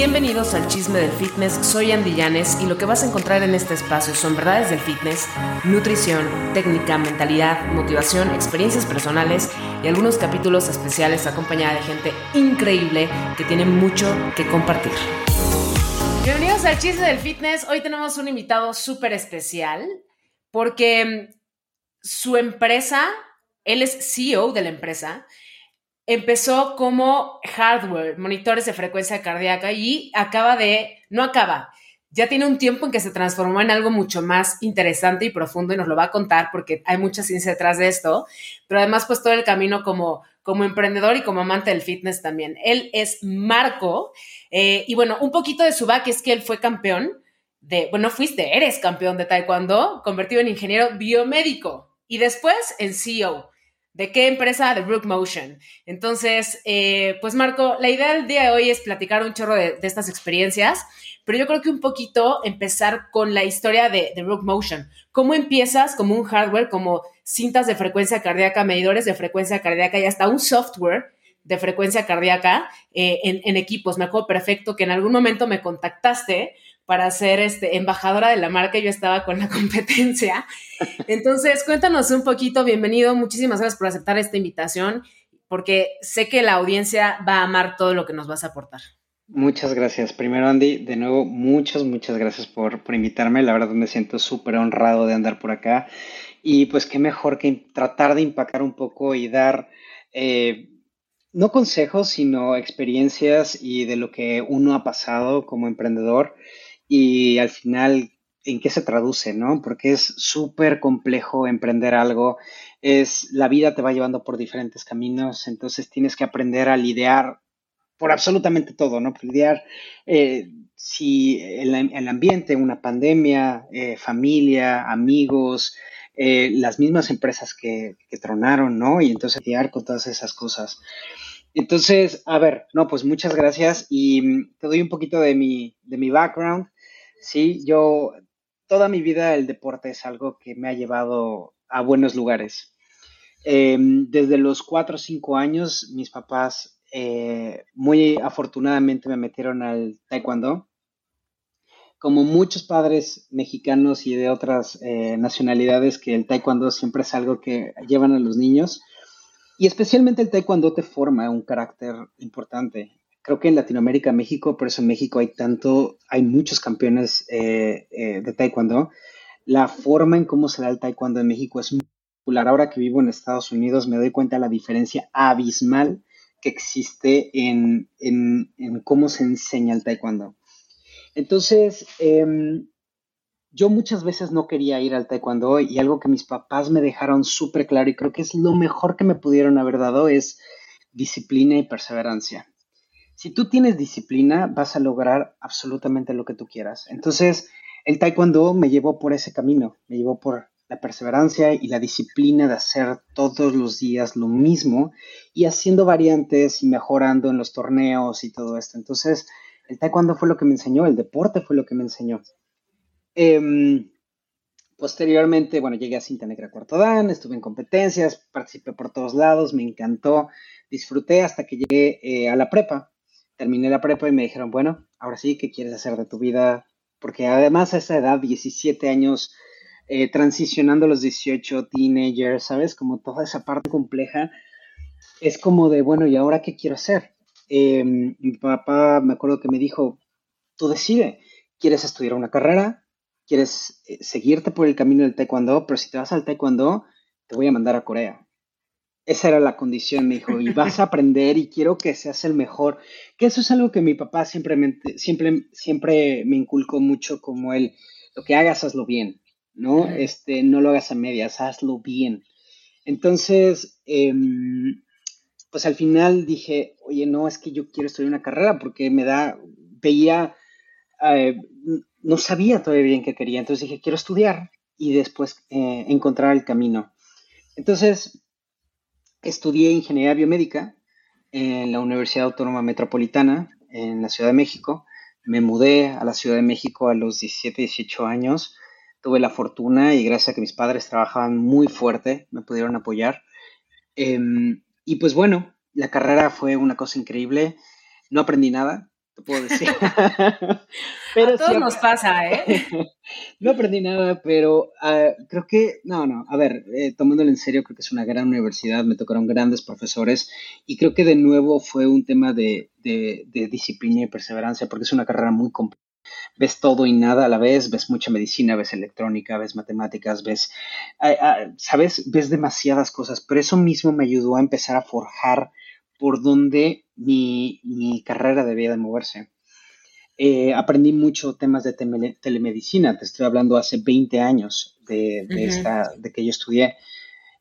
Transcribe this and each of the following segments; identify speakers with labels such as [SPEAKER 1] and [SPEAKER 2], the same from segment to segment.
[SPEAKER 1] Bienvenidos al Chisme del Fitness, soy Andy Llanes y lo que vas a encontrar en este espacio son verdades del fitness, nutrición, técnica, mentalidad, motivación, experiencias personales y algunos capítulos especiales acompañada de gente increíble que tiene mucho que compartir. Bienvenidos al Chisme del Fitness, hoy tenemos un invitado súper especial porque su empresa, él es CEO de la empresa, empezó como hardware, monitores de frecuencia cardíaca y acaba de, no acaba, ya tiene un tiempo en que se transformó en algo mucho más interesante y profundo y nos lo va a contar porque hay mucha ciencia detrás de esto, pero además pues todo el camino como, como emprendedor y como amante del fitness también. Él es Marco eh, y bueno, un poquito de su back es que él fue campeón de, bueno, fuiste, eres campeón de taekwondo, convertido en ingeniero biomédico y después en CEO. ¿De qué empresa? De Brook Motion. Entonces, eh, pues Marco, la idea del día de hoy es platicar un chorro de, estas experiencias, pero yo creo que un poquito empezar con la historia de, de Brook Motion. ¿Cómo empiezas como un hardware, como cintas de frecuencia cardíaca, medidores de frecuencia cardíaca y hasta un software de frecuencia cardíaca eh, en, en equipos? Me acuerdo perfecto que en algún momento me contactaste para ser este, embajadora de la marca, yo estaba con la competencia. Entonces, cuéntanos un poquito, bienvenido, muchísimas gracias por aceptar esta invitación, porque sé que la audiencia va a amar todo lo que nos vas a aportar.
[SPEAKER 2] Muchas gracias. Primero, Andy, de nuevo, muchas, muchas gracias por, invitarme. La verdad me siento súper honrado de andar por acá. Y pues qué mejor que tratar de impactar un poco y dar, eh, no consejos, sino experiencias y de lo que uno ha pasado como emprendedor y al final en qué se traduce, ¿no? Porque es súper complejo emprender algo, es la vida te va llevando por diferentes caminos, entonces tienes que aprender a lidiar por absolutamente todo, ¿no? lidiar eh, si el, ambiente, una pandemia, eh, familia, amigos, eh, las mismas empresas que, que, tronaron, ¿no? Y entonces lidiar con todas esas cosas. Entonces, a ver, no, pues muchas gracias y mm, te doy un poquito de mi, de mi background. Sí, yo toda mi vida el deporte es algo que me ha llevado a buenos lugares. Em, desde los cuatro o cinco años, mis papás eh, muy afortunadamente me metieron al taekwondo. Como muchos padres mexicanos y de otras eh, nacionalidades, que el taekwondo siempre es algo que llevan a los niños. Y especialmente el taekwondo te forma un carácter importante creo que en Latinoamérica, México, por eso en México hay tanto, hay muchos campeones eh, eh, de taekwondo. La forma en cómo se da el taekwondo en México es muy popular. Ahora que vivo en Estados Unidos me doy cuenta de la diferencia abismal que existe en, cómo se enseña el taekwondo. Entonces, em, yo muchas veces no quería ir al taekwondo y algo que mis papás me dejaron súper claro y creo que es lo mejor que me pudieron haber dado es disciplina y perseverancia si tú tienes disciplina, vas a lograr absolutamente lo que tú quieras. Entonces, el taekwondo me llevó por ese camino, me llevó por la perseverancia y la disciplina de hacer todos los días lo mismo y haciendo variantes y mejorando en los torneos y todo esto. Entonces, el taekwondo fue lo que me enseñó, el deporte fue lo que me enseñó. Em, posteriormente, bueno, llegué a Cinta Negra Cuarto Dan, estuve en competencias, participé por todos lados, me encantó, disfruté hasta que llegué eh, a la prepa terminé la prepa y me dijeron, bueno, ahora sí, ¿qué quieres hacer de tu vida? Porque además a esa edad, 17 años, eh, transicionando los 18, teenagers, ¿sabes? Como toda esa parte compleja, es como de, bueno, ¿y ahora qué quiero hacer? Em, mi papá me acuerdo que me dijo, tú decide, ¿quieres estudiar una carrera? ¿Quieres eh, seguirte por el camino del taekwondo? Pero si te vas al taekwondo, te voy a mandar a Corea. Esa era la condición, me dijo, y vas a aprender y quiero que seas el mejor. Que eso es algo que mi papá siempre me, siempre, siempre me inculcó mucho como él, lo que hagas, hazlo bien, ¿no? Este, no lo hagas a medias, hazlo bien. Entonces, em, pues al final dije, oye, no, es que yo quiero estudiar una carrera porque me da, veía, eh, no sabía todavía bien qué quería, entonces dije, quiero estudiar y después eh, encontrar el camino. Entonces, Estudié ingeniería biomédica en la Universidad Autónoma Metropolitana en la Ciudad de México. Me mudé a la Ciudad de México a los 17, 18 años. Tuve la fortuna y gracias a que mis padres trabajaban muy fuerte, me pudieron apoyar. Em, y pues bueno, la carrera fue una cosa increíble. No aprendí nada, puedo decir.
[SPEAKER 1] pero A todos nos pasa, ¿eh?
[SPEAKER 2] no aprendí nada, pero ah, creo que, no, no, a ver, eh, tomándolo en serio, creo que es una gran universidad, me tocaron grandes profesores y creo que de nuevo fue un tema de, de, de disciplina y perseverancia, porque es una carrera muy compleja ves todo y nada a la vez, ves mucha medicina, ves electrónica, ves matemáticas, ves, ah, ah, sabes, ves demasiadas cosas, pero eso mismo me ayudó a empezar a forjar por donde mi, carrera debía de moverse. Eh, aprendí mucho temas de telemedicina, te estoy hablando hace 20 años de, esta, de que yo estudié.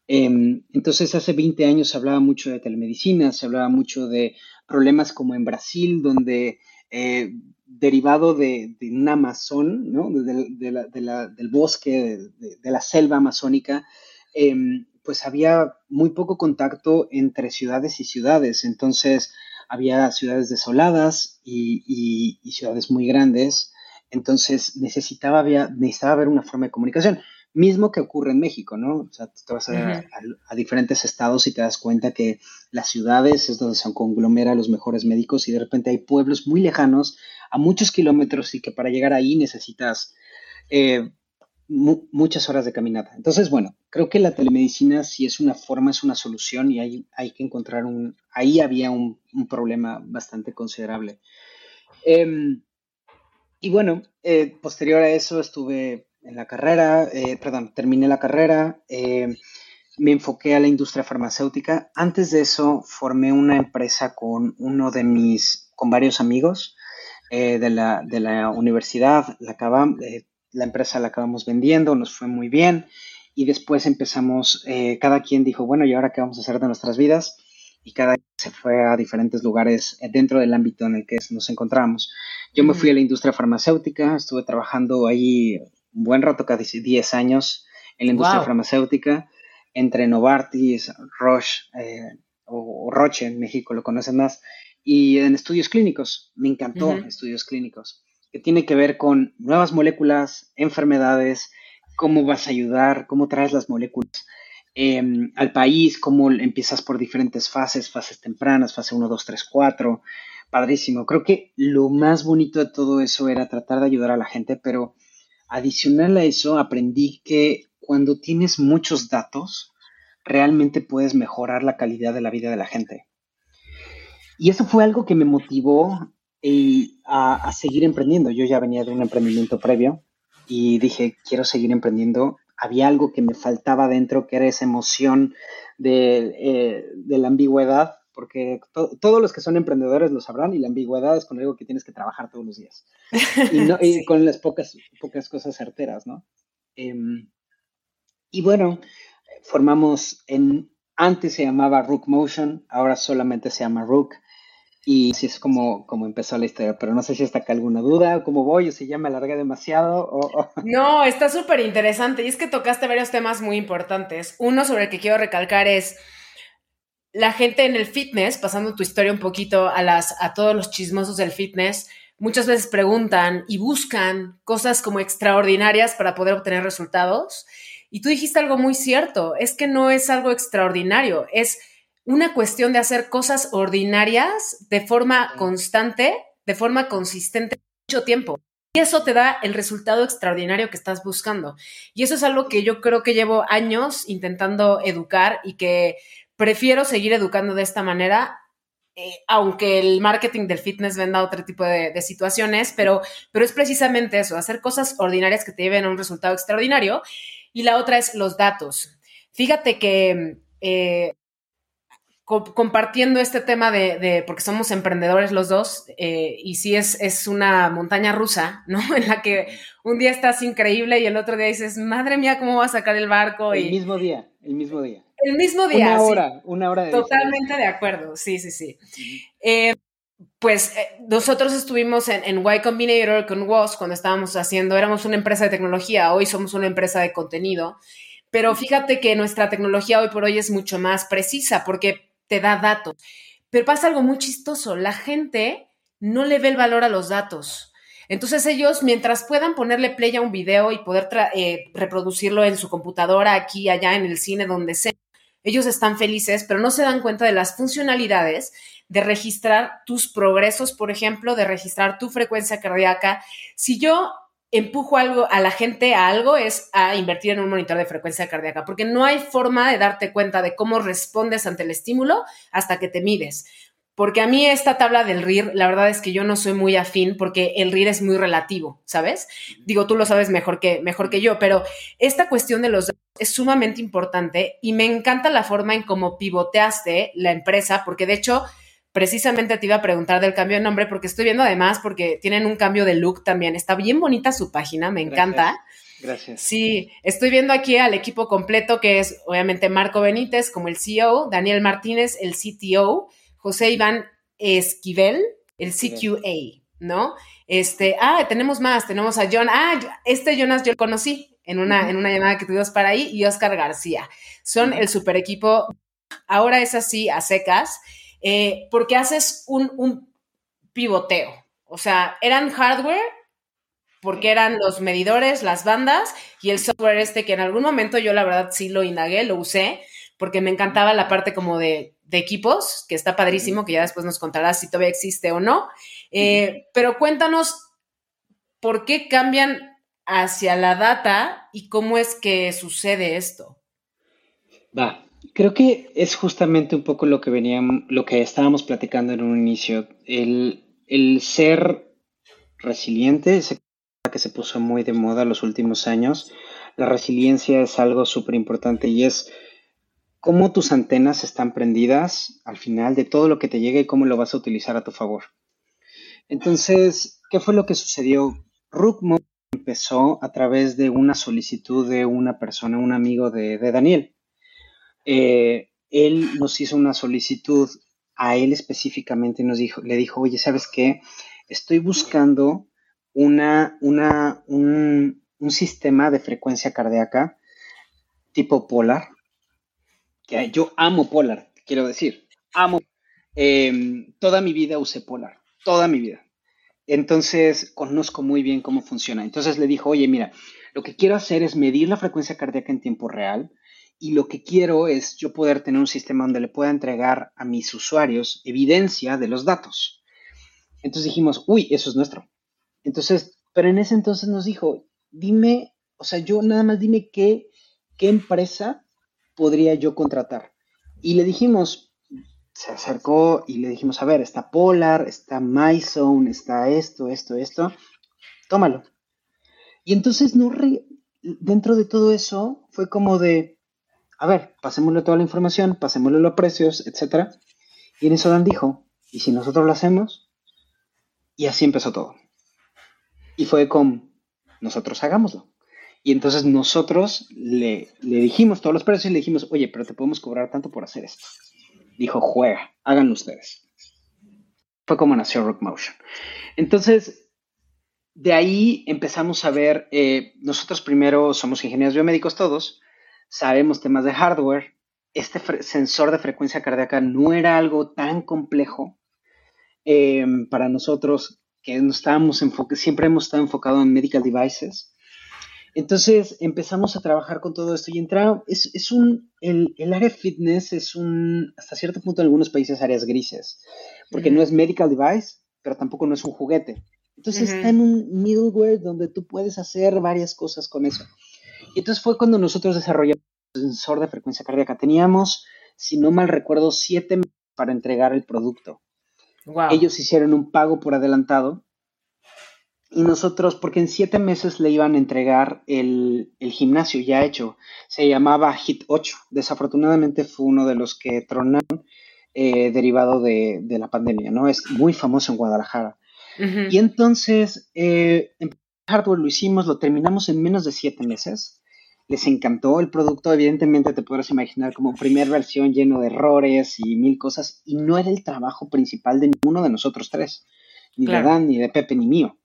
[SPEAKER 2] Em, entonces, hace 20 años se hablaba mucho de telemedicina, se hablaba mucho de problemas como en Brasil, donde eh, derivado de, un Amazon, ¿no? del bosque, de, la selva amazónica, em, pues había muy poco contacto entre ciudades y ciudades. Entonces había ciudades desoladas y, ciudades muy grandes. Entonces necesitaba, necesitaba haber una forma de comunicación. Mismo que ocurre en México, ¿no? O sea, te vas a, a, diferentes estados y te das cuenta que las ciudades es donde se conglomera los mejores médicos y de repente hay pueblos muy lejanos a muchos kilómetros y que para llegar ahí necesitas eh, muchas horas de caminata. Entonces, bueno, creo que la telemedicina sí es una forma, es una solución y hay, hay que encontrar un, ahí había un, problema bastante considerable. Em, y bueno, eh, posterior a eso estuve en la carrera, eh, perdón, terminé la carrera, me enfoqué a la industria farmacéutica. Antes de eso formé una empresa con uno de mis, con varios amigos. Eh, de, la, de, la, universidad, la, acabamos, eh, la empresa la acabamos vendiendo, nos fue muy bien y después empezamos, eh, cada quien dijo, bueno, ¿y ahora qué vamos a hacer de nuestras vidas? Y cada quien se fue a diferentes lugares dentro del ámbito en el que nos encontramos. Yo me fui a la industria farmacéutica, estuve trabajando ahí un buen rato, casi 10 años en la industria farmacéutica, entre Novartis, Roche o Roche en México, lo conocen más, y en estudios clínicos. Me encantó estudios clínicos, que tiene que ver con nuevas moléculas, enfermedades, cómo vas a ayudar, cómo traes las moléculas em, al país, cómo empiezas por diferentes fases, fases tempranas, fase 1, 2, 3, 4. Padrísimo. Creo que lo más bonito de todo eso era tratar de ayudar a la gente, pero adicional a eso aprendí que cuando tienes muchos datos, realmente puedes mejorar la calidad de la vida de la gente. Y eso fue algo que me motivó eh, a, seguir emprendiendo. Yo ya venía de un emprendimiento previo y dije, quiero seguir emprendiendo. Había algo que me faltaba dentro, que era esa emoción de, eh, la ambigüedad, porque todos los que son emprendedores lo sabrán y la ambigüedad es con algo que tienes que trabajar todos los días. Y, con las pocas, pocas cosas certeras, ¿no? Em, y bueno, formamos en, antes se llamaba Rook Motion, ahora solamente se llama Rook. Y así es como, como empezó la historia, pero no sé si está acá alguna duda, cómo voy, o si ya me alargué demasiado. O,
[SPEAKER 1] No, está súper interesante. Y es que tocaste varios temas muy importantes. Uno sobre el que quiero recalcar es la gente en el fitness, pasando tu historia un poquito a, las, a todos los chismosos del fitness, muchas veces preguntan y buscan cosas como extraordinarias para poder obtener resultados. Y tú dijiste algo muy cierto, es que no es algo extraordinario, es una cuestión de hacer cosas ordinarias de forma constante, de forma consistente, mucho tiempo. Y eso te da el resultado extraordinario que estás buscando. Y eso es algo que yo creo que llevo años intentando educar y que prefiero seguir educando de esta manera, eh, aunque el marketing del fitness venda otro tipo de, situaciones, pero, pero es precisamente eso, hacer cosas ordinarias que te lleven a un resultado extraordinario. Y la otra es los datos. Fíjate que eh, compartiendo este tema de, porque somos emprendedores los dos, eh, y sí es, es una montaña rusa, ¿no? En la que un día estás increíble y el otro día dices, madre mía, ¿cómo va a sacar el barco?
[SPEAKER 2] El mismo día, el mismo día.
[SPEAKER 1] El mismo día.
[SPEAKER 2] Una hora, una hora de
[SPEAKER 1] Totalmente de acuerdo, sí, sí, sí. Eh, pues eh, nosotros estuvimos en, en, Y Combinator con WOS cuando estábamos haciendo, éramos una empresa de tecnología, hoy somos una empresa de contenido, pero fíjate que nuestra tecnología hoy por hoy es mucho más precisa porque te da datos. Pero pasa algo muy chistoso, la gente no le ve el valor a los datos. Entonces ellos, mientras puedan ponerle play a un video y poder eh, reproducirlo en su computadora, aquí, allá, en el cine, donde sea, ellos están felices, pero no se dan cuenta de las funcionalidades de registrar tus progresos, por ejemplo, de registrar tu frecuencia cardíaca. Si yo empujo algo a la gente a algo es a invertir en un monitor de frecuencia cardíaca, porque no hay forma de darte cuenta de cómo respondes ante el estímulo hasta que te mides. Porque a mí esta tabla del RIR, la verdad es que yo no soy muy afín porque el RIR es muy relativo, ¿sabes? Digo, tú lo sabes mejor que, mejor que yo, pero esta cuestión de los datos es sumamente importante y me encanta la forma en cómo pivoteaste la empresa, porque de hecho precisamente te iba a preguntar del cambio de nombre porque estoy viendo además porque tienen un cambio de look también. Está bien bonita su página, me encanta.
[SPEAKER 2] Gracias.
[SPEAKER 1] Sí, estoy viendo aquí al equipo completo que es obviamente Marco Benítez como el CEO, Daniel Martínez, el CTO, José Iván Esquivel, el CQA, ¿no? Este, ah, tenemos más, tenemos a John, ah, este Jonas yo lo conocí en una, en una llamada que tuvimos para ahí y Oscar García. Son el super equipo. Ahora es así, a secas. Eh, porque haces un, pivoteo. O sea, eran hardware porque eran los medidores, las bandas y el software este que en algún momento yo la verdad sí lo indagué, lo usé, porque me encantaba la parte como de, equipos, que está padrísimo, que ya después nos contarás si todavía existe o no. Eh, pero cuéntanos por qué cambian hacia la data y cómo es que sucede esto.
[SPEAKER 2] Va, Creo que es justamente un poco lo que veníamos, lo que estábamos platicando en un inicio. El, ser resiliente, ese que se puso muy de moda los últimos años. La resiliencia es algo súper importante y es cómo tus antenas están prendidas al final de todo lo que te llega y cómo lo vas a utilizar a tu favor. Entonces, ¿qué fue lo que sucedió? Rookmo empezó a través de una solicitud de una persona, un amigo de Daniel. Eh, él nos hizo una solicitud a él específicamente, nos dijo, le dijo, oye, ¿sabes qué? Estoy buscando una, una, un, sistema de frecuencia cardíaca tipo polar, que yo amo polar, quiero decir, amo. Em, toda mi vida usé polar, toda mi vida. Entonces, conozco muy bien cómo funciona. Entonces le dijo, oye, mira, lo que quiero hacer es medir la frecuencia cardíaca en tiempo real, y lo que quiero es yo poder tener un sistema donde le pueda entregar a mis usuarios evidencia de los datos. Entonces dijimos, uy, eso es nuestro. Entonces, pero en ese entonces nos dijo, dime, o sea, yo nada más dime qué, qué empresa podría yo contratar. Y le dijimos, se acercó y le dijimos, a ver, está Polar, está MyZone, está esto, esto, esto, tómalo. Y entonces dentro de todo eso fue como de, a ver, pasémosle toda la información, pasémosle los precios, etc. Y en eso Dan dijo, ¿y si nosotros lo hacemos? Y así empezó todo. Y fue con, nosotros hagámoslo. Y entonces nosotros le, dijimos todos los precios y le dijimos, oye, pero te podemos cobrar tanto por hacer esto. Dijo, juega, háganlo ustedes. Fue como nació Rock Motion. Entonces, de ahí empezamos a ver, eh, nosotros primero somos ingenieros biomédicos todos, sabemos temas de hardware, este sensor de frecuencia cardíaca no era algo tan complejo em, para nosotros que estábamos siempre hemos estado enfocados en medical devices. Entonces empezamos a trabajar con todo esto y entrar, es, es un, el, el, área fitness es un, hasta cierto punto en algunos países, áreas grises, porque no es medical device, pero tampoco no es un juguete. Entonces está en un middleware donde tú puedes hacer varias cosas con eso. Y entonces fue cuando nosotros desarrollamos el sensor de frecuencia cardíaca. Teníamos, si no mal recuerdo, siete meses para entregar el producto. Ellos hicieron un pago por adelantado y nosotros, porque en siete meses le iban a entregar el, gimnasio ya hecho, se llamaba Hit 8. Desafortunadamente fue uno de los que tronaron eh, derivado de, la pandemia, ¿no? Es muy famoso en Guadalajara. Y entonces, eh, el hardware lo hicimos, lo terminamos en menos de siete meses les encantó el producto. Evidentemente te podrás imaginar como primera versión lleno de errores y mil cosas. Y no era el trabajo principal de ninguno de nosotros tres. Ni de Dan, ni de Pepe, ni mío.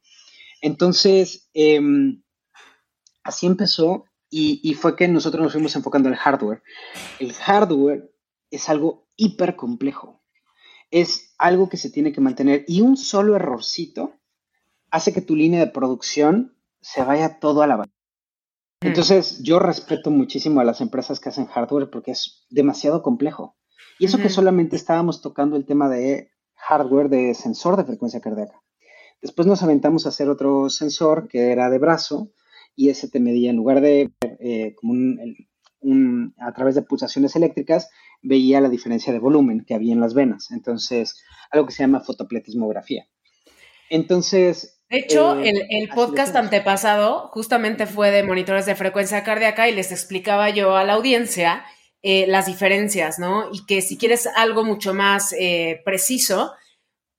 [SPEAKER 2] Entonces, em, así empezó y, y, fue que nosotros nos fuimos enfocando en el hardware. El hardware es algo hiper complejo. Es algo que se tiene que mantener y un solo errorcito hace que tu línea de producción se vaya todo a la Mm. Entonces, yo respeto muchísimo a las empresas que hacen hardware porque es demasiado complejo. Y eso que solamente estábamos tocando el tema de hardware de sensor de frecuencia cardíaca. Después nos aventamos a hacer otro sensor que era de brazo y ese te medía en lugar de eh, como un, a través de pulsaciones eléctricas, veía la diferencia de volumen que había en las venas. Entonces, algo que se llama fotopletismografía. Entonces...
[SPEAKER 1] De hecho, eh, el, podcast antepasado justamente fue de monitores de frecuencia cardíaca y les explicaba yo a la audiencia eh, las diferencias, ¿no? Y que si quieres algo mucho más eh, preciso,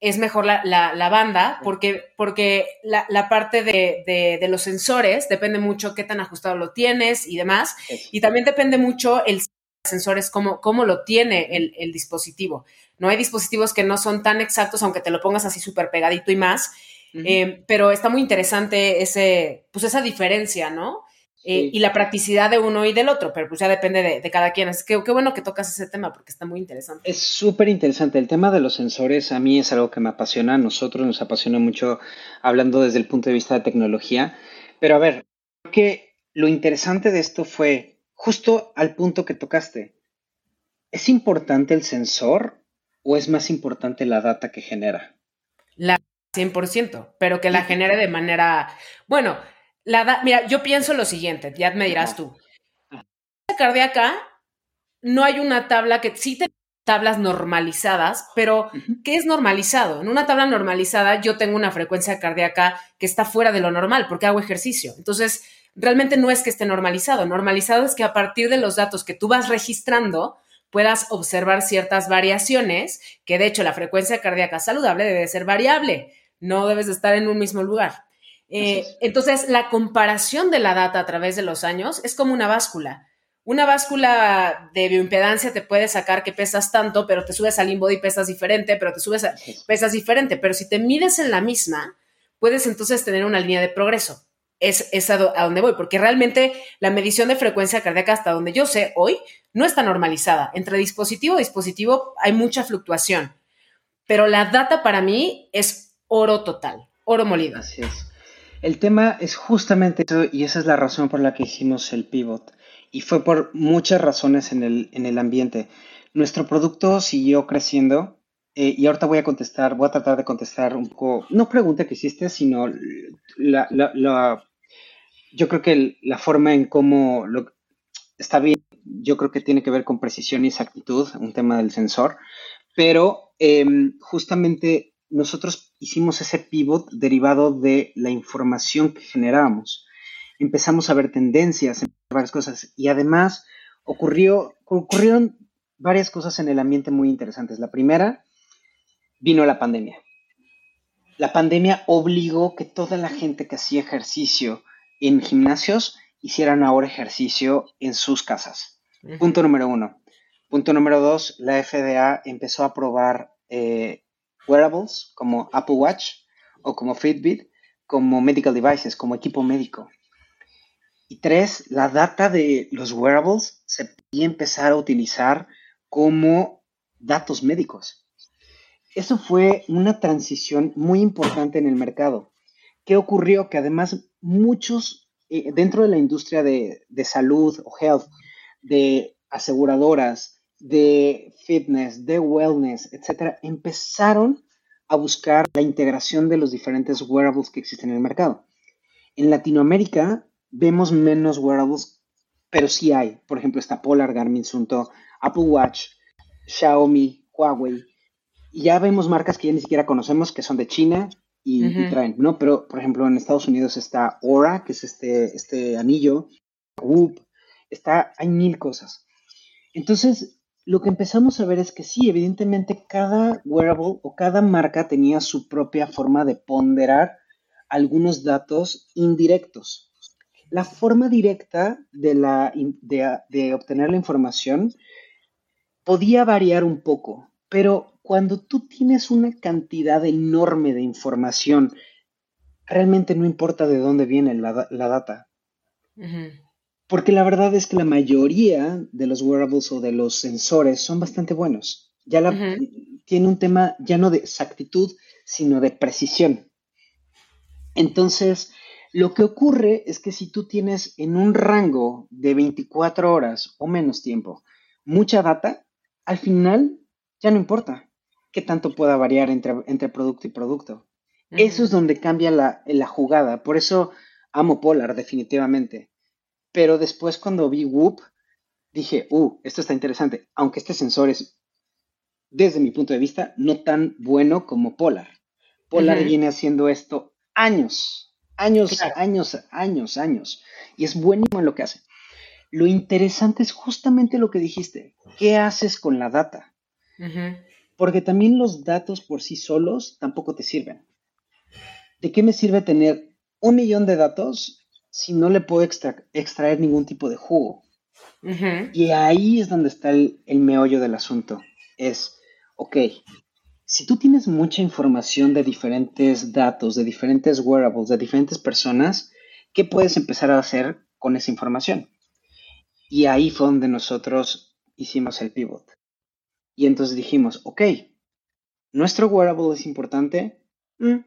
[SPEAKER 1] es mejor la, banda, porque, porque la, parte de, los sensores depende mucho qué tan ajustado lo tienes y demás. Y también depende mucho el sensores, cómo, cómo lo tiene el, dispositivo. No hay dispositivos que no son tan exactos, aunque te lo pongas así súper pegadito y más. Eh, pero está muy interesante ese, pues esa diferencia, ¿no? Eh, y la practicidad de uno y del otro, pero pues ya depende de, cada quien. Es que qué bueno que tocas ese tema porque está muy interesante.
[SPEAKER 2] Es súper interesante. El tema de los sensores a mí es algo que me apasiona. A nosotros nos apasiona mucho hablando desde el punto de vista de tecnología. Pero a ver, creo que lo interesante de esto fue justo al punto que tocaste. ¿Es importante el sensor o es más importante la data que genera?
[SPEAKER 1] La 100%, pero que la genere de manera, bueno, mira, yo pienso lo siguiente, ya me dirás tú. La cardíaca, no hay una tabla que sí te tablas normalizadas, pero ¿qué es normalizado? En una tabla normalizada yo tengo una frecuencia cardíaca que está fuera de lo normal porque hago ejercicio. Entonces, realmente no es que esté normalizado. Normalizado es que a partir de los datos que tú vas registrando, puedas observar ciertas variaciones, que de hecho la frecuencia cardíaca saludable debe ser variable, no debes de estar en un mismo lugar. Eh, entonces, la comparación de la data a través de los años es como una báscula. Una báscula de bioimpedancia te puede sacar que pesas tanto, pero te subes al InBody y pesas diferente, pero te subes a, pesas diferente. Pero si te mides en la misma, puedes entonces tener una línea de progreso. Es, es a, a, donde voy, porque realmente la medición de frecuencia cardíaca, hasta donde yo sé hoy, no está normalizada. Entre dispositivo y dispositivo hay mucha fluctuación. Pero la data para mí es oro total, oro molido.
[SPEAKER 2] Así es. El tema es justamente eso y esa es la razón por la que hicimos el pivot. Y fue por muchas razones en el, en el ambiente. Nuestro producto siguió creciendo eh, y ahorita voy a contestar, voy a tratar de contestar un poco, no pregunta que hiciste, sino la, yo creo que la forma en cómo lo, está bien, yo creo que tiene que ver con precisión y exactitud, un tema del sensor, pero em, justamente nosotros hicimos ese pivot derivado de la información que generábamos. Empezamos a ver tendencias en varias cosas y además ocurrió, ocurrieron varias cosas en el ambiente muy interesantes. La primera, vino la pandemia. La pandemia obligó que toda la gente que hacía ejercicio en gimnasios hicieran ahora ejercicio en sus casas. Punto número uno. Punto número dos, la FDA empezó a probar eh, wearables como Apple Watch o como Fitbit como medical devices, como equipo médico. Y tres, la data de los wearables se podía empezar a utilizar como datos médicos. Eso fue una transición muy importante en el mercado. ¿Qué ocurrió? Que además muchos eh, dentro de la industria de, de salud o health, de aseguradoras, de fitness, de wellness, etcétera, empezaron a buscar la integración de los diferentes wearables que existen en el mercado. En Latinoamérica vemos menos wearables, pero sí hay. Por ejemplo, está Polar, Garmin, Sunto, Apple Watch, Xiaomi, Huawei. Y ya vemos marcas que ya ni siquiera conocemos que son de China y, traen, ¿no? Pero, por ejemplo, en Estados Unidos está Aura, que es este, este anillo, Whoop, está, hay mil cosas. Entonces, lo que empezamos a ver es que sí, evidentemente cada wearable o cada marca tenía su propia forma de ponderar algunos datos indirectos. La forma directa de, la, de, obtener la información podía variar un poco, pero cuando tú tienes una cantidad enorme de información, realmente no importa de dónde viene la, data. Porque la verdad es que la mayoría de los wearables o de los sensores son bastante buenos. Ya la, tiene un tema ya no de exactitud, sino de precisión. Entonces, lo que ocurre es que si tú tienes en un rango de 24 horas o menos tiempo mucha data, al final ya no importa. qué tanto pueda variar entre, entre producto y producto. Eso es donde cambia la, la, jugada. Por eso amo Polar, definitivamente. Pero después cuando vi Whoop, dije, uh, esto está interesante. Aunque este sensor es, desde mi punto de vista, no tan bueno como Polar. Polar viene haciendo esto años, años, años, años, años. Y es buenísimo en lo que hace. Lo interesante es justamente lo que dijiste. ¿Qué haces con la data? Porque también los datos por sí solos tampoco te sirven. ¿De qué me sirve tener un millón de datos si no le puedo extraer ningún tipo de jugo? Y ahí es donde está el, el meollo del asunto. Es, ok, si tú tienes mucha información de diferentes datos, de diferentes wearables, de diferentes personas, ¿qué puedes empezar a hacer con esa información? Y ahí fue donde nosotros hicimos el pivot. Y entonces dijimos, ok, ¿nuestro wearable es importante? Mm,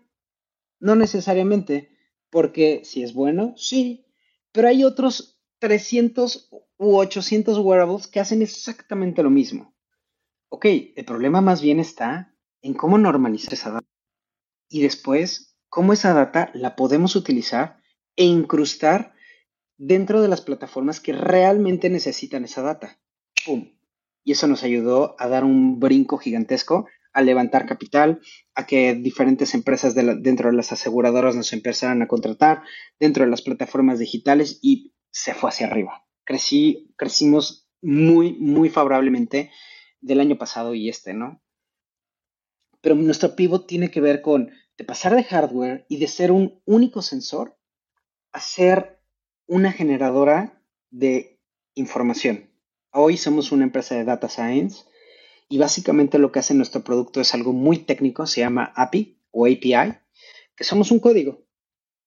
[SPEAKER 2] no necesariamente, porque si es bueno, sí, pero hay otros 300 u 800 wearables que hacen exactamente lo mismo. Ok, el problema más bien está en cómo normalizar esa data. Y después, cómo esa data la podemos utilizar e incrustar dentro de las plataformas que realmente necesitan esa data. ¡Pum! Y eso nos ayudó a dar un brinco gigantesco, a levantar capital, a que diferentes empresas dentro de las aseguradoras nos empezaran a contratar, dentro de las plataformas digitales y se fue hacia arriba. Crecí, crecimos muy, muy favorablemente del año pasado y este, ¿no? Pero nuestro pivot tiene que ver con de pasar de hardware y de ser un único sensor a ser una generadora de información. Hoy somos una empresa de data science y básicamente lo que hace nuestro producto es algo muy técnico, se llama API o API, que somos un código.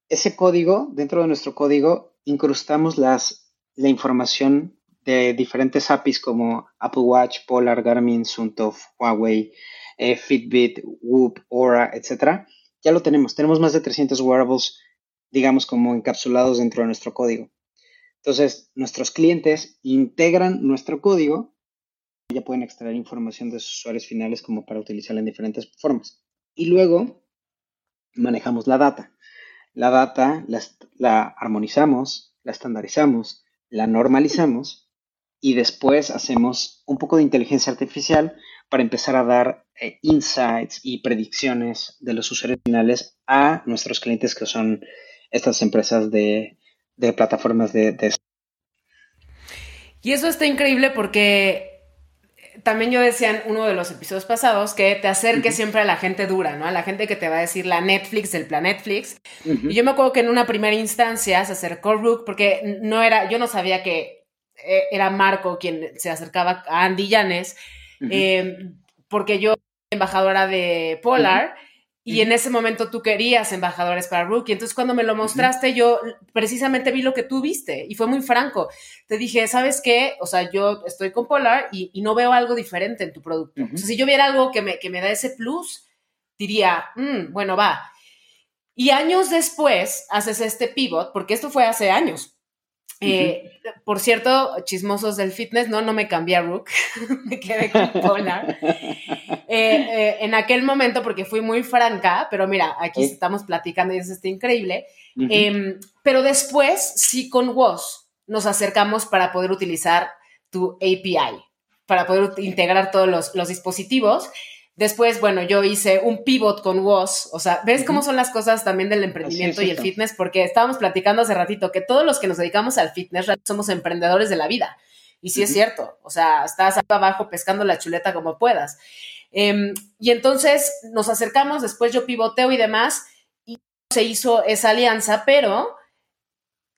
[SPEAKER 2] Ese código, dentro de nuestro código, incrustamos las, la información de diferentes APIs como Apple Watch, Polar, Garmin, Suunto, Huawei, eh, Fitbit, Whoop, Aura, etc. Ya lo tenemos. Tenemos más de 300 wearables digamos, como encapsulados dentro de nuestro código. Entonces, nuestros clientes integran nuestro código ya pueden extraer información de sus usuarios finales como para utilizarla en diferentes formas. Y luego manejamos la data. La data la, armonizamos, la estandarizamos, la normalizamos y después hacemos un poco de inteligencia artificial para empezar a dar eh, insights y predicciones de los usuarios finales a nuestros clientes que son estas empresas de, plataformas de,
[SPEAKER 1] Y eso está increíble porque también yo decía en uno de los episodios pasados que te acerques siempre a la gente dura, ¿no? A la gente que te va a decir la Netflix del plan Netflix. Y yo me acuerdo que en una primera instancia se acercó Rook porque no era, yo no sabía que eh, era Marco quien se acercaba a Andy Llanes, eh, porque yo embajadora de Polar. Y en ese momento tú querías embajadores para Rookie. Entonces, cuando me lo mostraste, yo precisamente vi lo que tú viste y fue muy franco. Te dije, ¿sabes qué? O sea, yo estoy con Polar y, no veo algo diferente en tu producto. o sea, si yo viera algo que me, que me da ese plus, diría, mm, bueno, va. Y años después haces este pivot, porque esto fue hace años. Eh, por cierto, chismosos del fitness, no, no me cambié a Rook, me quedé con Polar. Eh, eh, en aquel momento, porque fui muy franca, pero mira, aquí estamos platicando y eso está increíble. Em, pero después, sí, con WOS nos acercamos para poder utilizar tu API, para poder integrar todos los, los dispositivos. Después, bueno, yo hice un pivot con WOS, o sea, ¿ves cómo son las cosas también del emprendimiento y el fitness? Porque estábamos platicando hace ratito que todos los que nos dedicamos al fitness somos emprendedores de la vida. Y sí es cierto, o sea, estás abajo pescando la chuleta como puedas. Em, y entonces nos acercamos, después yo pivoteo y demás, y se hizo esa alianza, pero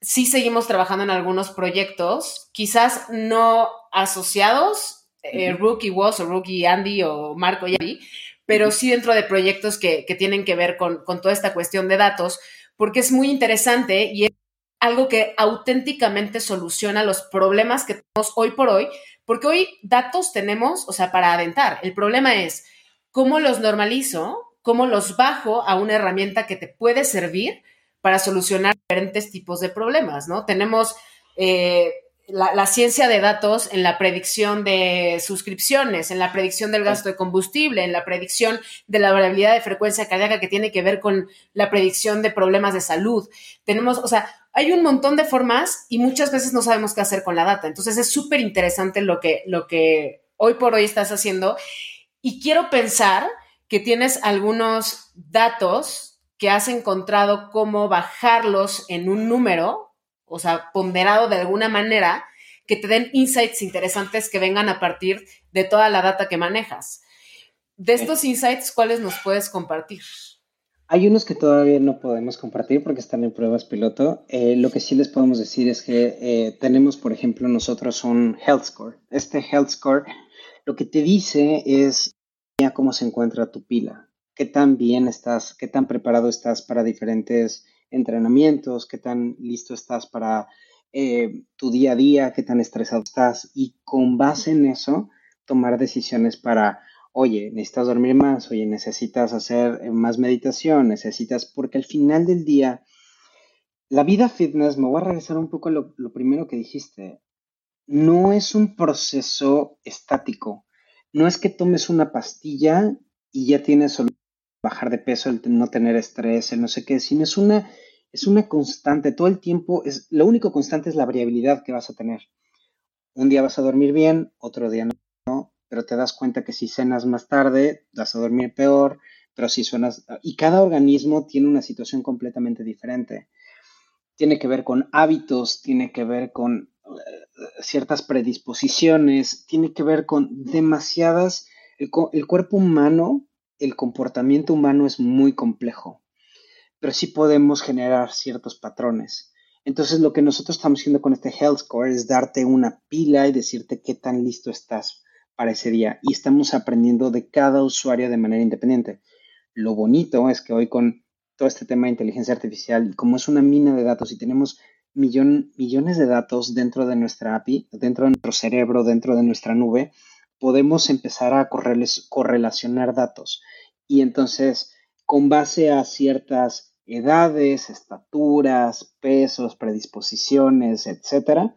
[SPEAKER 1] sí seguimos trabajando en algunos proyectos, quizás no asociados eh, Rookie Was o Rookie Andy o Marco y Andy, pero sí dentro de proyectos que, tienen que ver con, toda esta cuestión de datos, porque es muy interesante y es algo que auténticamente soluciona los problemas que tenemos hoy por hoy, porque hoy datos tenemos, o sea, para aventar. El problema es cómo los normalizo, cómo los bajo a una herramienta que te puede servir para solucionar diferentes tipos de problemas, ¿no? Tenemos eh, la, ciencia de datos en la predicción de suscripciones, en la predicción del gasto de combustible, en la predicción de la variabilidad de frecuencia cardíaca que tiene que ver con la predicción de problemas de salud. Tenemos, o sea, hay un montón de formas y muchas veces no sabemos qué hacer con la data. Entonces es súper interesante lo que, lo que hoy por hoy estás haciendo. Y quiero pensar que tienes algunos datos que has encontrado cómo bajarlos en un número o sea, ponderado de alguna manera, que te den insights interesantes que vengan a partir de toda la data que manejas. De estos insights, ¿cuáles nos puedes compartir?
[SPEAKER 2] Hay unos que todavía no podemos compartir porque están en pruebas piloto. Eh, lo que sí les podemos decir es que eh, tenemos, por ejemplo, nosotros un Health Score. Este Health Score lo que te dice es cómo se encuentra tu pila, qué tan bien estás, qué tan preparado estás para diferentes entrenamientos, qué tan listo estás para eh, tu día a día, qué tan estresado estás y con base en eso tomar decisiones para, oye, necesitas dormir más, oye, necesitas hacer eh, más meditación, necesitas, porque al final del día, la vida fitness, me voy a regresar un poco a lo, primero que dijiste, no es un proceso estático, no es que tomes una pastilla y ya tienes bajar de peso, el no tener estrés, el no sé qué, sino es una, es una constante, todo el tiempo, es, lo único constante es la variabilidad que vas a tener. Un día vas a dormir bien, otro día no, pero te das cuenta que si cenas más tarde, vas a dormir peor, pero si suenas, y cada organismo tiene una situación completamente diferente. Tiene que ver con hábitos, tiene que ver con eh, ciertas predisposiciones, tiene que ver con demasiadas, el cuerpo humano el comportamiento humano es muy complejo, pero sí podemos generar ciertos patrones. Entonces lo que nosotros estamos haciendo con este Health Score es darte una pila y decirte qué tan listo estás para ese día. Y estamos aprendiendo de cada usuario de manera independiente. Lo bonito es que hoy con todo este tema de inteligencia artificial, como es una mina de datos y tenemos millones de datos dentro de nuestra API, dentro de nuestro cerebro, dentro de nuestra nube, podemos empezar a correlacionar datos. Y entonces, con base a ciertas edades, estaturas, pesos, predisposiciones, etcétera,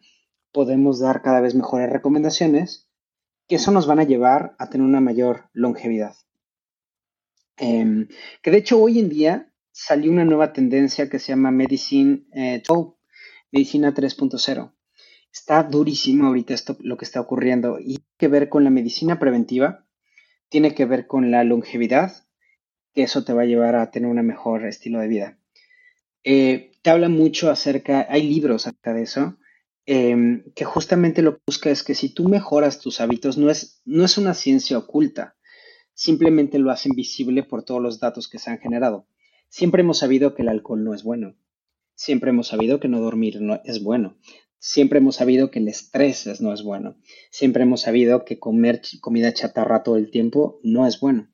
[SPEAKER 2] podemos dar cada vez mejores recomendaciones que eso nos van a llevar a tener una mayor longevidad. Em, que de hecho hoy en día salió una nueva tendencia que se llama Medicine eh, Medicina 3.0. Está durísimo ahorita esto, lo que está ocurriendo y tiene que ver con la medicina preventiva, tiene que ver con la longevidad, que eso te va a llevar a tener un mejor estilo de vida. Eh, te habla mucho acerca, hay libros acerca de eso, em, que justamente lo que busca es que si tú mejoras tus hábitos, no es, no es una ciencia oculta, simplemente lo hacen visible por todos los datos que se han generado. Siempre hemos sabido que el alcohol no es bueno. Siempre hemos sabido que no dormir no es bueno. Siempre hemos sabido que el estrés no es bueno. Siempre hemos sabido que comer comida chatarra todo el tiempo no es bueno.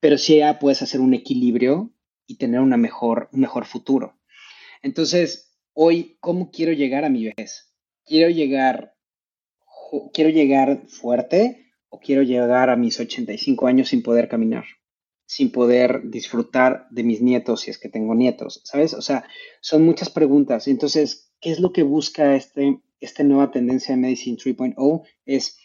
[SPEAKER 2] Pero sí ya puedes hacer un equilibrio y tener una mejor, un mejor futuro. Entonces, hoy, ¿cómo quiero llegar a mi vejez? ¿Quiero llegar, quiero llegar fuerte o quiero llegar a mis 85 años sin poder caminar? sin poder disfrutar de mis nietos si es que tengo nietos, ¿sabes? O sea, son muchas preguntas. Entonces, ¿qué es lo que busca este, esta nueva tendencia de Medicine 3.0? Es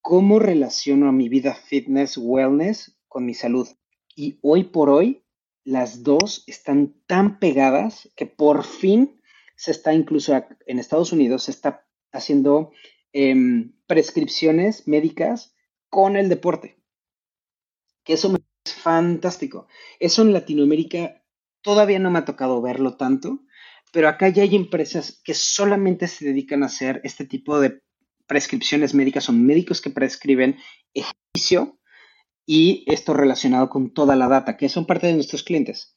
[SPEAKER 2] cómo relaciono a mi vida fitness, wellness con mi salud. Y hoy por hoy, las dos están tan pegadas que por fin se está incluso en Estados Unidos, se está haciendo em, prescripciones médicas con el deporte. Que eso es fantástico. Eso en Latinoamérica todavía no me ha tocado verlo tanto, pero acá ya hay empresas que solamente se dedican a hacer este tipo de prescripciones médicas, son médicos que prescriben ejercicio y esto relacionado con toda la data, que son parte de nuestros clientes.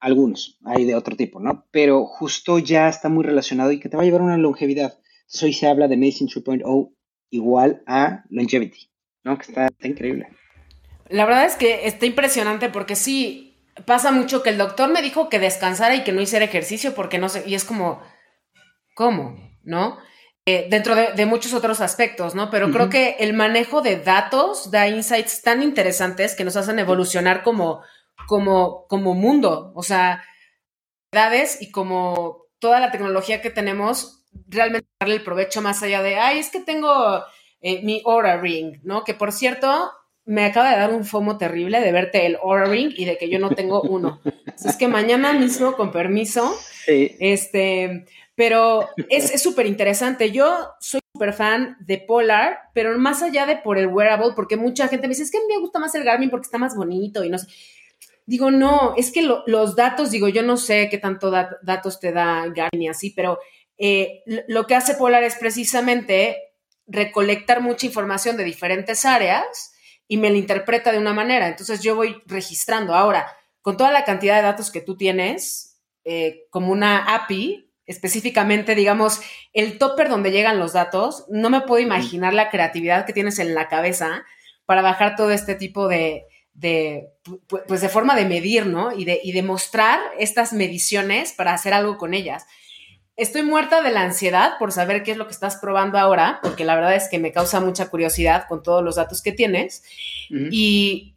[SPEAKER 2] Algunos, hay de otro tipo, ¿no? Pero justo ya está muy relacionado y que te va a llevar una longevidad. Hoy se habla de Medicine 3.0 igual a longevity, ¿no? Que está, está increíble.
[SPEAKER 1] La verdad es que está impresionante porque sí, pasa mucho que el doctor me dijo que descansara y que no hiciera ejercicio porque no sé, y es como, ¿cómo? ¿No? Eh, dentro de, muchos otros aspectos, ¿no? Pero creo que el manejo de datos da insights tan interesantes que nos hacen evolucionar como, como, como mundo, o sea, edades y como toda la tecnología que tenemos realmente darle el provecho más allá de, ay, es que tengo eh, mi Aura Ring, ¿no? Que por cierto, me acaba de dar un fomo terrible de verte el Aura Ring y de que yo no tengo uno. es que mañana mismo, con permiso, este, pero es súper interesante. Yo soy súper fan de Polar, pero más allá de por el wearable, porque mucha gente me dice, es que me gusta más el Garmin porque está más bonito y no sé. Digo, no, es que los datos, digo, yo no sé qué tanto datos te da Garmin y así, pero eh, lo que hace Polar es precisamente recolectar mucha información de diferentes áreas y me la interpreta de una manera. Entonces yo voy registrando. Ahora, con toda la cantidad de datos que tú tienes, eh, como una API, específicamente, digamos, el topper donde llegan los datos, no me puedo imaginar la creatividad que tienes en la cabeza para bajar todo este tipo de, de pues de forma de medir, ¿no? Y de, y de mostrar estas mediciones para hacer algo con ellas. Estoy muerta de la ansiedad por saber qué es lo que estás probando ahora, porque la verdad es que me causa mucha curiosidad con todos los datos que tienes. Y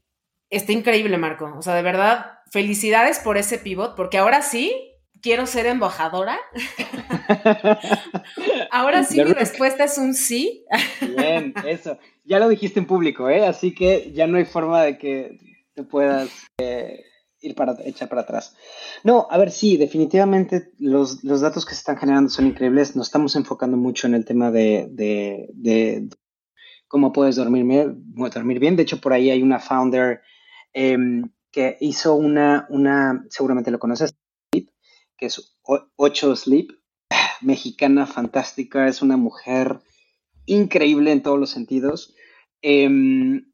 [SPEAKER 1] está increíble, Marco. O sea, de verdad, felicidades por ese pivot, porque ahora sí quiero ser embajadora. ahora sí mi respuesta es un sí.
[SPEAKER 2] Bien, eso. Ya lo dijiste en público, ¿eh? Así que ya no hay forma de que te puedas... Eh, ir para echar para atrás. No, a ver, sí, definitivamente los, datos que se están generando son increíbles. Nos estamos enfocando mucho en el tema de, cómo puedes dormir, dormir bien. De hecho, por ahí hay una founder em, que hizo una, una, seguramente lo conoces, que es 8 Sleep, mexicana, fantástica, es una mujer increíble en todos los sentidos. Em,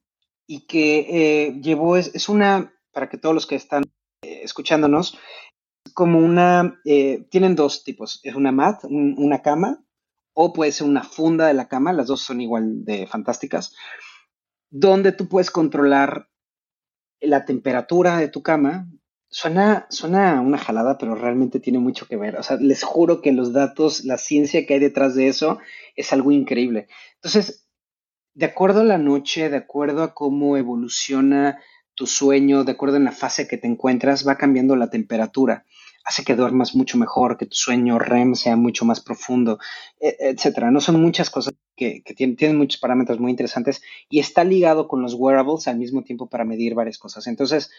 [SPEAKER 2] y que eh, llevó, es, una para que todos los que están eh, escuchándonos, como una, eh, tienen dos tipos, es una mat, una cama, o puede ser una funda de la cama, las dos son igual de fantásticas, donde tú puedes controlar la temperatura de tu cama. Suena, suena una jalada, pero realmente tiene mucho que ver. O sea, les juro que los datos, la ciencia que hay detrás de eso es algo increíble. Entonces, de acuerdo a la noche, de acuerdo a cómo evoluciona tu sueño, de acuerdo en la fase que te encuentras, va cambiando la temperatura. Hace que duermas mucho mejor, que tu sueño REM sea mucho más profundo, e, etcétera. No son muchas cosas que, tienen, muchos parámetros muy interesantes y está ligado con los wearables al mismo tiempo para medir varias cosas. Entonces,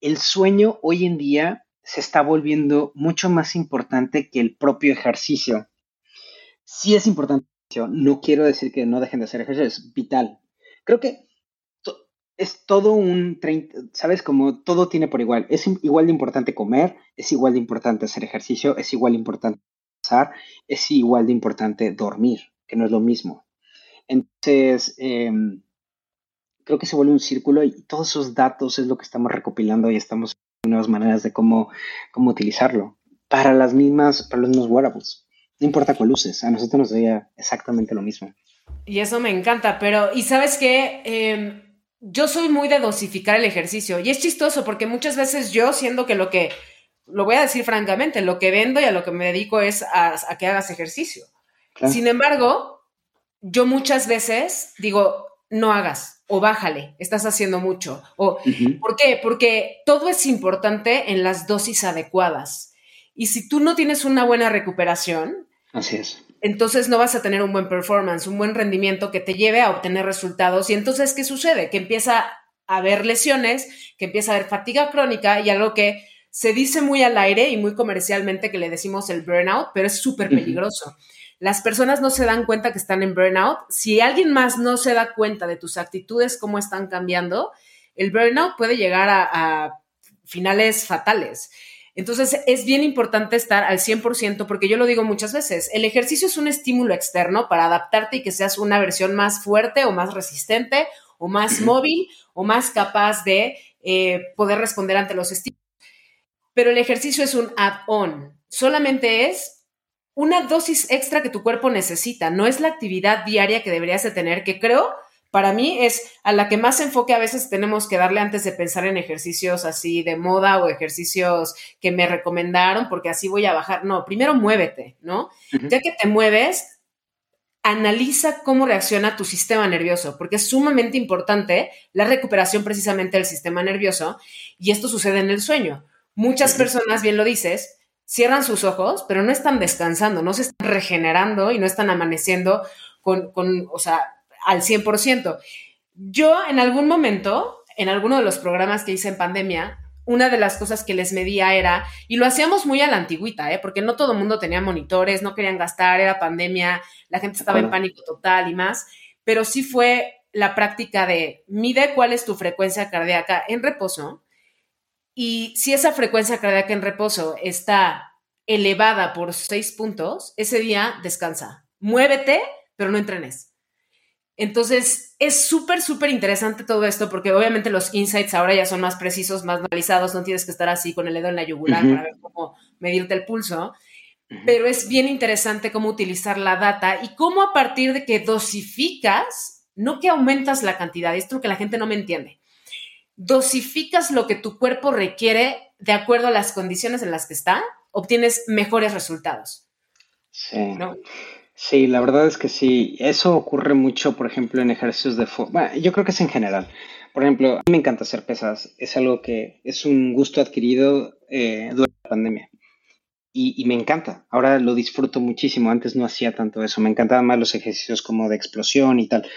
[SPEAKER 2] el sueño hoy en día se está volviendo mucho más importante que el propio ejercicio. Sí es importante, no quiero decir que no dejen de hacer ejercicio, es vital. Creo que es todo un, ¿sabes? Como todo tiene por igual. Es igual de importante comer, es igual de importante hacer ejercicio, es igual de importante pasar, es igual de importante dormir, que no es lo mismo. Entonces, em, creo que se vuelve un círculo y todos esos datos es lo que estamos recopilando y estamos en nuevas maneras de cómo, cómo utilizarlo para las mismas, para los mismos wearables. No importa cuál uses, a nosotros nos daría exactamente lo mismo.
[SPEAKER 1] Y eso me encanta, pero, ¿y sabes qué? Eh yo soy muy de dosificar el ejercicio y es chistoso porque muchas veces yo, siendo que lo que, lo voy a decir francamente, lo que vendo y a lo que me dedico es a, que hagas ejercicio. Sin embargo, yo muchas veces digo, no hagas o bájale, estás haciendo mucho. O, ¿Por qué? Porque todo es importante en las dosis adecuadas. Y si tú no tienes una buena recuperación,
[SPEAKER 2] Así es
[SPEAKER 1] entonces no vas a tener un buen performance, un buen rendimiento que te lleve a obtener resultados. Y entonces, ¿qué sucede? Que empieza a haber lesiones, que empieza a haber fatiga crónica y algo que se dice muy al aire y muy comercialmente que le decimos el burnout, pero es súper peligroso. Las personas no se dan cuenta que están en burnout. Si alguien más no se da cuenta de tus actitudes, cómo están cambiando, el burnout puede llegar a, a finales fatales. Entonces es bien importante estar al 100% porque yo lo digo muchas veces, el ejercicio es un estímulo externo para adaptarte y que seas una versión más fuerte o más resistente o más móvil o más capaz de eh, poder responder ante los estímulos. Pero el ejercicio es un add-on, solamente es una dosis extra que tu cuerpo necesita, no es la actividad diaria que deberías de tener, que creo para mí es a la que más enfoque a veces tenemos que darle antes de pensar en ejercicios así de moda o ejercicios que me recomendaron porque así voy a bajar. No, primero muévete, ¿no? Ya que te mueves, analiza cómo reacciona tu sistema nervioso, porque es sumamente importante la recuperación precisamente del sistema nervioso y esto sucede en el sueño. Muchas personas, bien lo dices, cierran sus ojos, pero no están descansando, no se están regenerando y no están amaneciendo con, con o sea, al 100%. Yo en algún momento, en alguno de los programas que hice en pandemia, una de las cosas que les medía era, y lo hacíamos muy a la antigüita, ¿eh? porque no todo el mundo tenía monitores, no querían gastar, era pandemia, la gente estaba en pánico total y más, pero sí fue la práctica de mide cuál es tu frecuencia cardíaca en reposo y si esa frecuencia cardíaca en reposo está elevada por seis puntos, ese día descansa. Muévete, pero no entrenes. Entonces, es súper, súper interesante todo esto porque obviamente los insights ahora ya son más precisos, más analizados, no tienes que estar así con el dedo en la yugular para ver cómo medirte el pulso, pero es bien interesante cómo utilizar la data y cómo a partir de que dosificas, no que aumentas la cantidad, esto es lo que la gente no me entiende, dosificas lo que tu cuerpo requiere de acuerdo a las condiciones en las que está, obtienes mejores resultados.
[SPEAKER 2] Sí. Sí, la verdad es que sí. Eso ocurre mucho, por ejemplo, en ejercicios de Bueno, yo creo que es en general. Por ejemplo, a mí me encanta hacer pesas. Es algo que es un gusto adquirido eh, durante la pandemia. Y, me encanta. Ahora lo disfruto muchísimo. Antes no hacía tanto eso. Me encantaban más los ejercicios como de explosión y tal.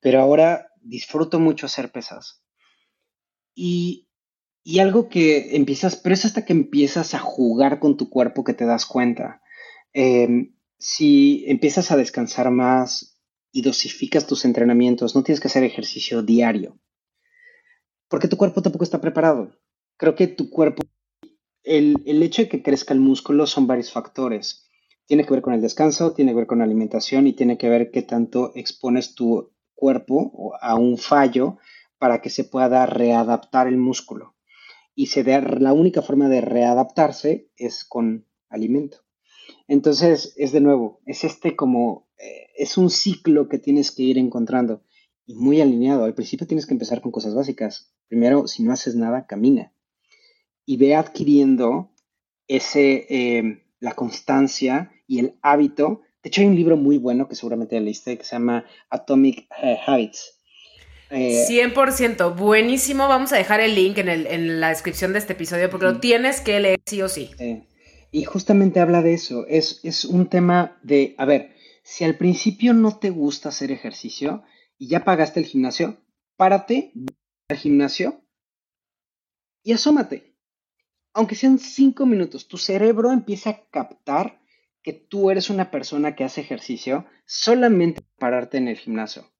[SPEAKER 2] Pero ahora disfruto mucho hacer pesas. Y, y algo que empiezas, pero es hasta que empiezas a jugar con tu cuerpo que te das cuenta. Eh, si empiezas a descansar más y dosificas tus entrenamientos, no tienes que hacer ejercicio diario, porque tu cuerpo tampoco está preparado. Creo que tu cuerpo, el, el hecho de que crezca el músculo son varios factores. Tiene que ver con el descanso, tiene que ver con la alimentación y tiene que ver qué tanto expones tu cuerpo a un fallo para que se pueda readaptar el músculo. Y se la única forma de readaptarse es con alimento. Entonces, es de nuevo, es este como, eh, es un ciclo que tienes que ir encontrando y muy alineado. Al principio tienes que empezar con cosas básicas. Primero, si no haces nada, camina y ve adquiriendo ese, eh, la constancia y el hábito. De hecho, hay un libro muy bueno que seguramente leíste que se llama Atomic eh, Habits.
[SPEAKER 1] 100%, buenísimo. Vamos a dejar el link en, el, en, la descripción de este episodio porque lo tienes que leer sí o sí.
[SPEAKER 2] Y justamente habla de eso. Es, es un tema de, a ver, si al principio no te gusta hacer ejercicio y ya pagaste el gimnasio, párate al gimnasio y asómate. Aunque sean cinco minutos, tu cerebro empieza a captar que tú eres una persona que hace ejercicio solamente pararte en el gimnasio.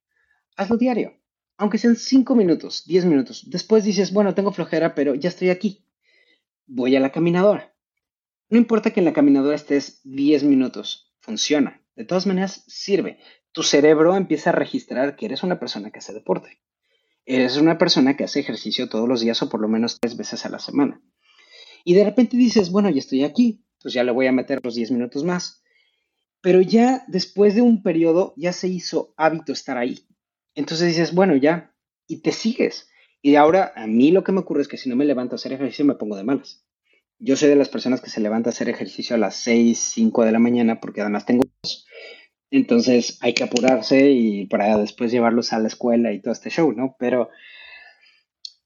[SPEAKER 2] Hazlo diario, aunque sean cinco minutos, diez minutos. Después dices, bueno, tengo flojera, pero ya estoy aquí. Voy a la caminadora. No importa que en la caminadora estés 10 minutos, funciona. De todas maneras, sirve. Tu cerebro empieza a registrar que eres una persona que hace deporte. Eres una persona que hace ejercicio todos los días o por lo menos tres veces a la semana. Y de repente dices, bueno, ya estoy aquí, pues ya le voy a meter los 10 minutos más. Pero ya después de un periodo ya se hizo hábito estar ahí. Entonces dices, bueno, ya, y te sigues. Y ahora a mí lo que me ocurre es que si no me levanto a hacer ejercicio me pongo de malas. Yo soy de las personas que se levanta a hacer ejercicio a las 6, 5 de la mañana porque además tengo. Entonces hay que apurarse y para después llevarlos a la escuela y todo este show, ¿no? Pero,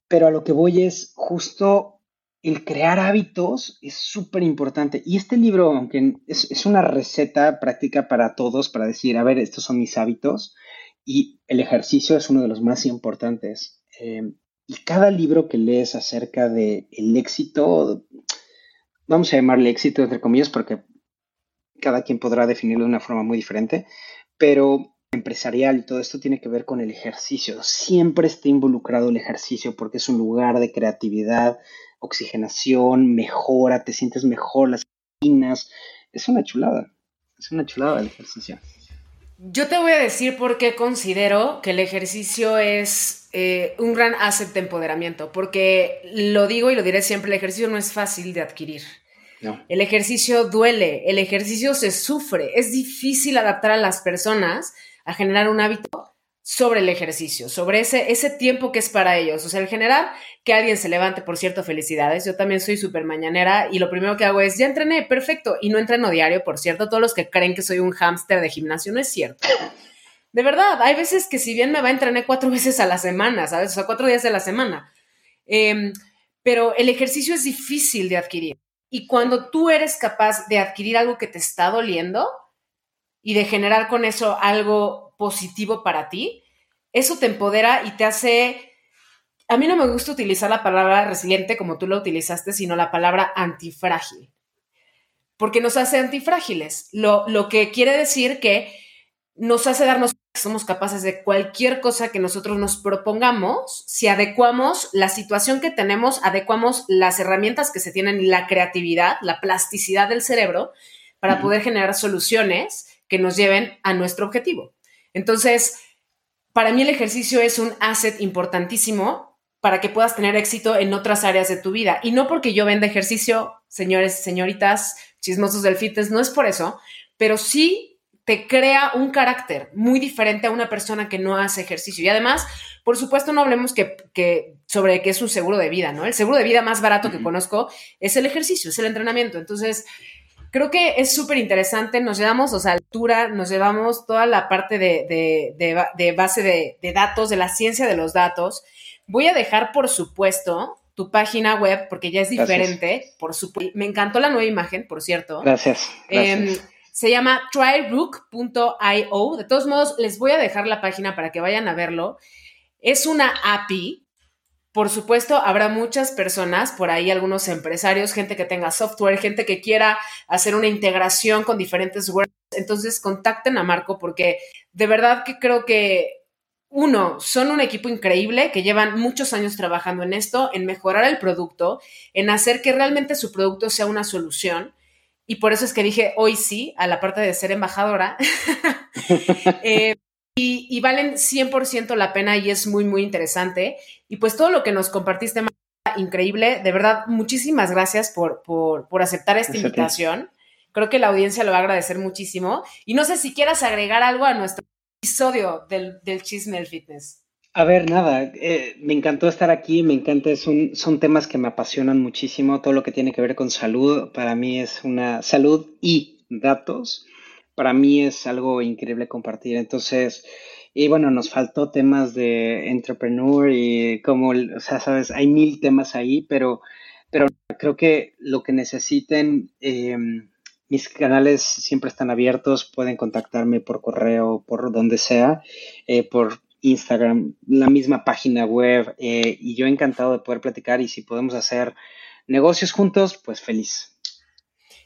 [SPEAKER 2] pero a lo que voy es justo el crear hábitos es súper importante. Y este libro, aunque es, una receta práctica para todos, para decir, a ver, estos son mis hábitos, y el ejercicio es uno de los más importantes. Eh, y cada libro que lees acerca del el éxito, vamos a llamarle éxito entre comillas porque cada quien podrá definirlo de una forma muy diferente, pero empresarial y todo esto tiene que ver con el ejercicio. Siempre está involucrado el ejercicio porque es un lugar de creatividad, oxigenación, mejora, te sientes mejor, las. Es una chulada, es una chulada el ejercicio.
[SPEAKER 1] Yo te voy a decir por qué considero que el ejercicio es eh, un gran asset de empoderamiento, porque lo digo y lo diré siempre, el ejercicio no es fácil de adquirir. El ejercicio duele, el ejercicio se sufre, es difícil adaptar a las personas a generar un hábito sobre el ejercicio, sobre ese, ese tiempo que es para ellos. O sea, el generar que alguien se levante, por cierto, felicidades. Yo también soy súper mañanera y lo primero que hago es, ya entrené, perfecto. Y no entreno diario, por cierto. Todos los que creen que soy un hámster de gimnasio, no es cierto. De verdad, hay veces que si bien me va a entrenar cuatro veces a la semana, ¿sabes? O sea, cuatro días de la semana. Em, pero el ejercicio es difícil de adquirir. Y cuando tú eres capaz de adquirir algo que te está doliendo y de generar con eso algo positivo para ti, eso te empodera y te hace... A mí no me gusta utilizar la palabra resiliente como tú lo utilizaste, sino la palabra antifrágil, porque nos hace antifrágiles, lo, lo que quiere decir que nos hace darnos que somos capaces de cualquier cosa que nosotros nos propongamos, si adecuamos la situación que tenemos, adecuamos las herramientas que se tienen, la creatividad, la plasticidad del cerebro, para poder generar soluciones que nos lleven a nuestro objetivo. Entonces, para mí el ejercicio es un asset importantísimo para que puedas tener éxito en otras áreas de tu vida. Y no porque yo venda ejercicio, señores, señoritas, chismosos del fitness, no es por eso, pero sí te crea un carácter muy diferente a una persona que no hace ejercicio. Y además, por supuesto, no hablemos que, sobre que es un seguro de vida, ¿no? El seguro de vida más barato que conozco es el ejercicio, es el entrenamiento. Entonces, creo que es súper interesante. Nos llevamos, o sea, altura, nos llevamos toda la parte de, base de, datos, de la ciencia de los datos. Voy a dejar, por supuesto, tu página web, porque ya es diferente. Por supuesto. Me encantó la nueva imagen, por cierto.
[SPEAKER 2] Gracias.
[SPEAKER 1] Em. Se llama tryrook.io. De todos modos, les voy a dejar la página para que vayan a verlo. Es una API. Por supuesto, habrá muchas personas, por ahí algunos empresarios, gente que tenga software, gente que quiera hacer una integración con diferentes webs. Entonces, contacten a Marco porque de verdad que creo que uno, son un equipo increíble que llevan muchos años trabajando en esto, en mejorar el producto, en hacer que realmente su producto sea una solución. Y por eso es que dije hoy sí a la parte de ser embajadora. Eh, y, valen 100% la pena y es muy, muy interesante. Y pues todo lo que nos compartiste, increíble. De verdad, muchísimas gracias por, por, aceptar esta invitación. Creo que la audiencia lo va a agradecer muchísimo. Y no sé si quieras agregar algo a nuestro episodio del, del chisme del fitness.
[SPEAKER 2] A ver, nada, eh, me encantó estar aquí, me encanta, son, son temas que me apasionan muchísimo, todo lo que tiene que ver con salud, para mí es una salud y datos, para mí es algo increíble compartir. Entonces, y bueno, nos faltó temas de entrepreneur y como, o sea, sabes, hay mil temas ahí, pero, pero creo que lo que necesiten, em, mis canales siempre están abiertos, pueden contactarme por correo, por donde sea, eh, por Instagram, la misma página web eh, y yo encantado de poder platicar y si podemos hacer negocios juntos, pues feliz.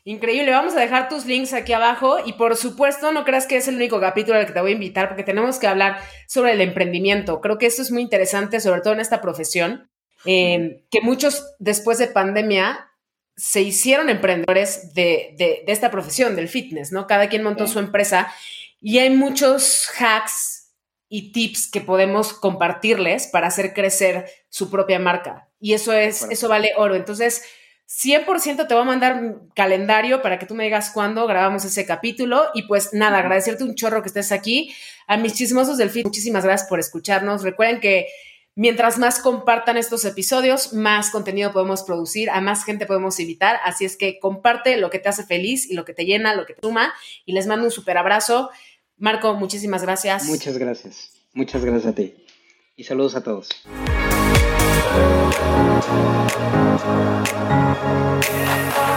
[SPEAKER 1] Increíble, vamos a dejar tus links aquí abajo y por supuesto no creas que es el único capítulo al que te voy a invitar porque tenemos que hablar sobre el emprendimiento. Creo que esto es muy interesante, sobre todo en esta profesión, eh, que muchos después de pandemia se hicieron emprendedores de, de, esta profesión, del fitness, ¿no? Cada quien montó su empresa y hay muchos hacks y tips que podemos compartirles para hacer crecer su propia marca. Y eso es, eso vale oro. Entonces, 100% te voy a mandar un calendario para que tú me digas cuándo grabamos ese capítulo. Y pues nada, agradecerte un chorro que estés aquí. A mis chismosos del feed, muchísimas gracias por escucharnos. Recuerden que mientras más compartan estos episodios, más contenido podemos producir, a más gente podemos invitar. Así es que comparte lo que te hace feliz y lo que te llena, lo que te suma. Y les mando un súper abrazo. Marco, muchísimas gracias.
[SPEAKER 2] Muchas gracias. Muchas gracias a ti. Y saludos a todos. Thank you.